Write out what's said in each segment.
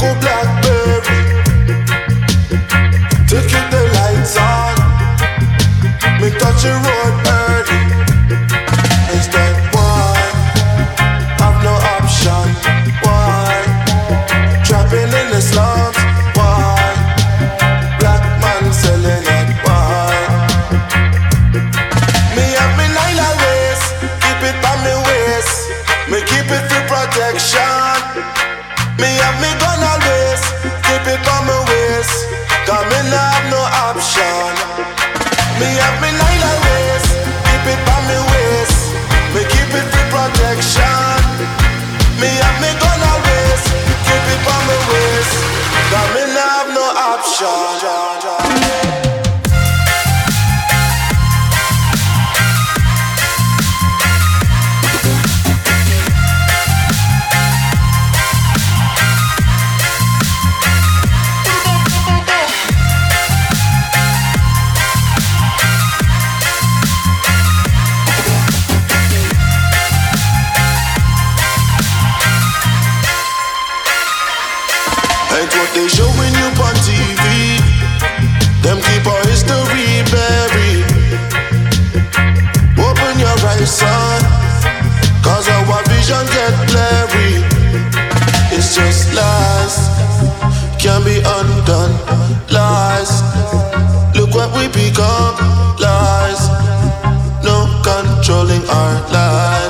Coco Blackberry. They showing you on TV. Them keep our history buried. Open your eyes, son. Cause our vision get blurry. It's just lies. can't be undone. Lies. Look what we become. Lies. No controlling our lives.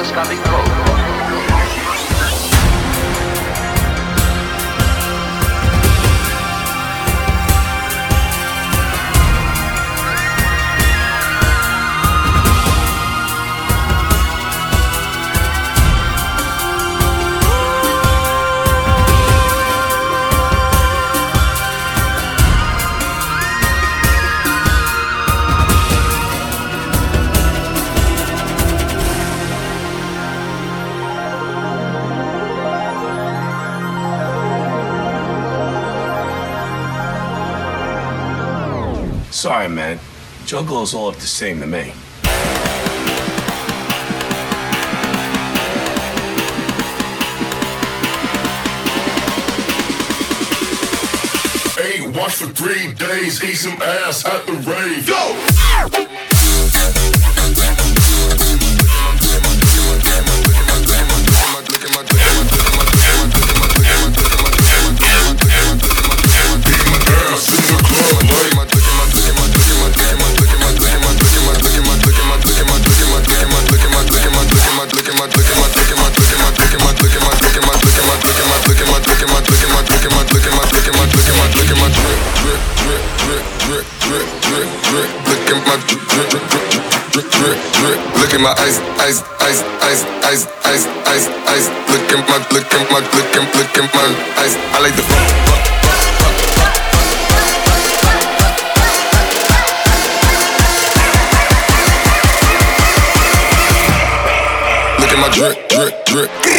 microscopic probe. Juggalos all look the same to me. Ain't watched for three days, eat some ass at the rave. Go! my eyes, eyes, eyes, eyes, eyes, eyes, eyes, eyes. Look at my, look at my, look at, look my eyes. I like the fuck. Look at my drip, drip, drip.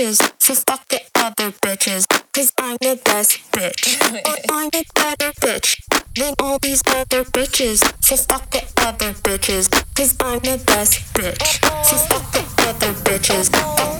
bitches. So fuck the other bitches. Cause I'm the best bitch. I'm the better bitch. Than all these other bitches. So fuck the other bitches. Cause I'm the best bitch. So fuck the other bitches.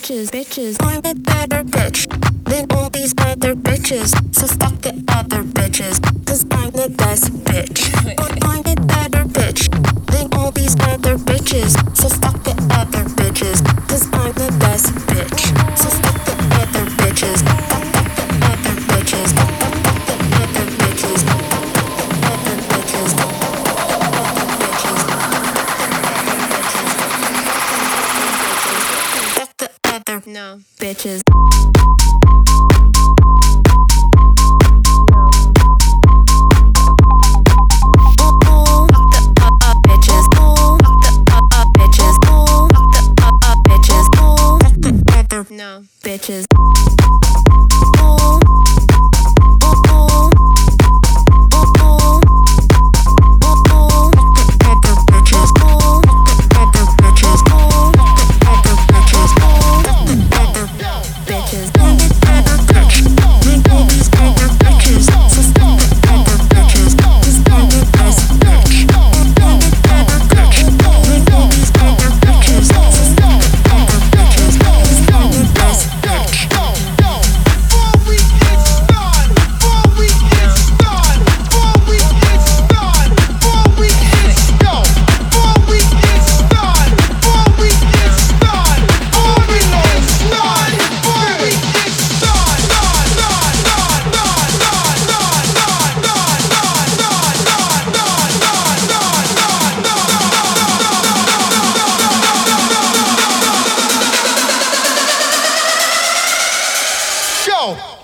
Bitches, bitches. I'm a better bitch than all these other bitches. So stop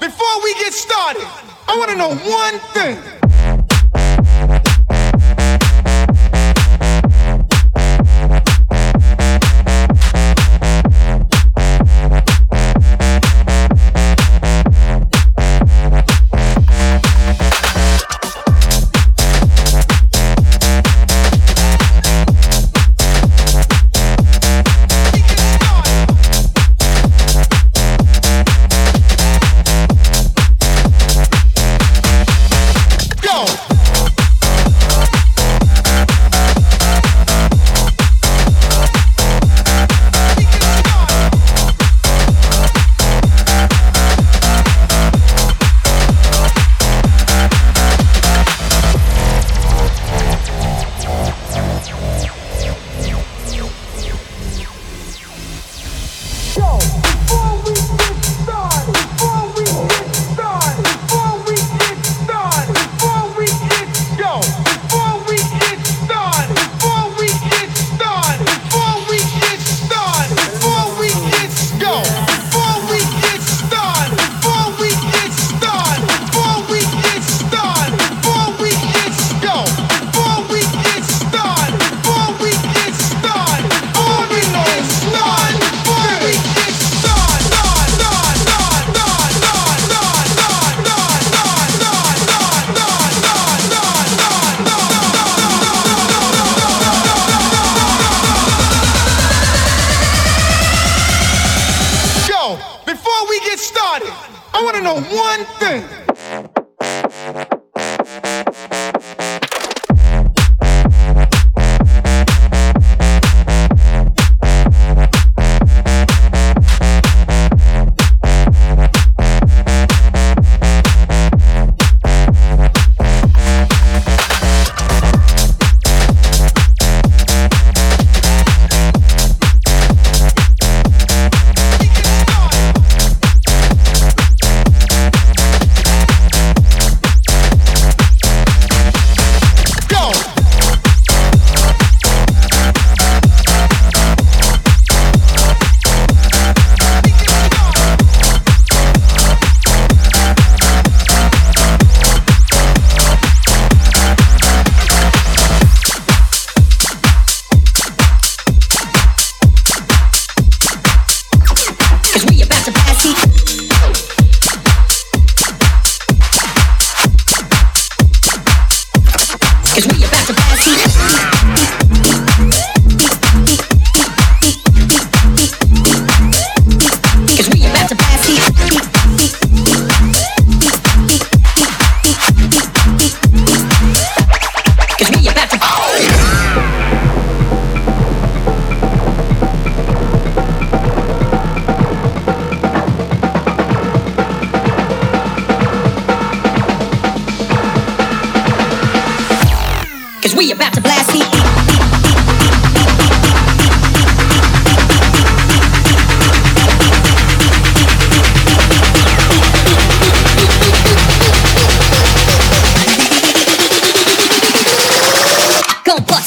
before we get started, I want to know one thing.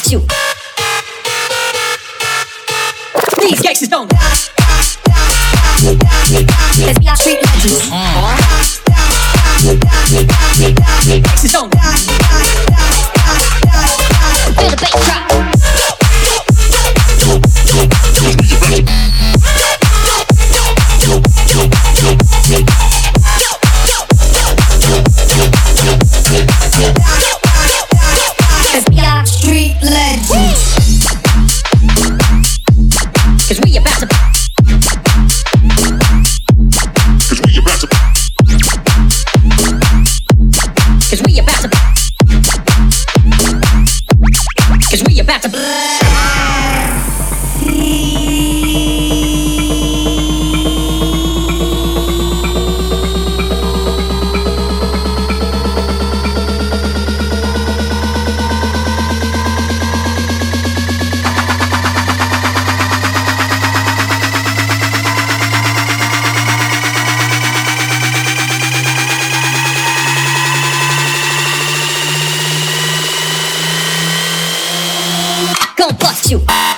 Tchau. cost you.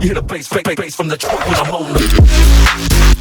You hear the bass, bass, bass from the truck when I'm on it.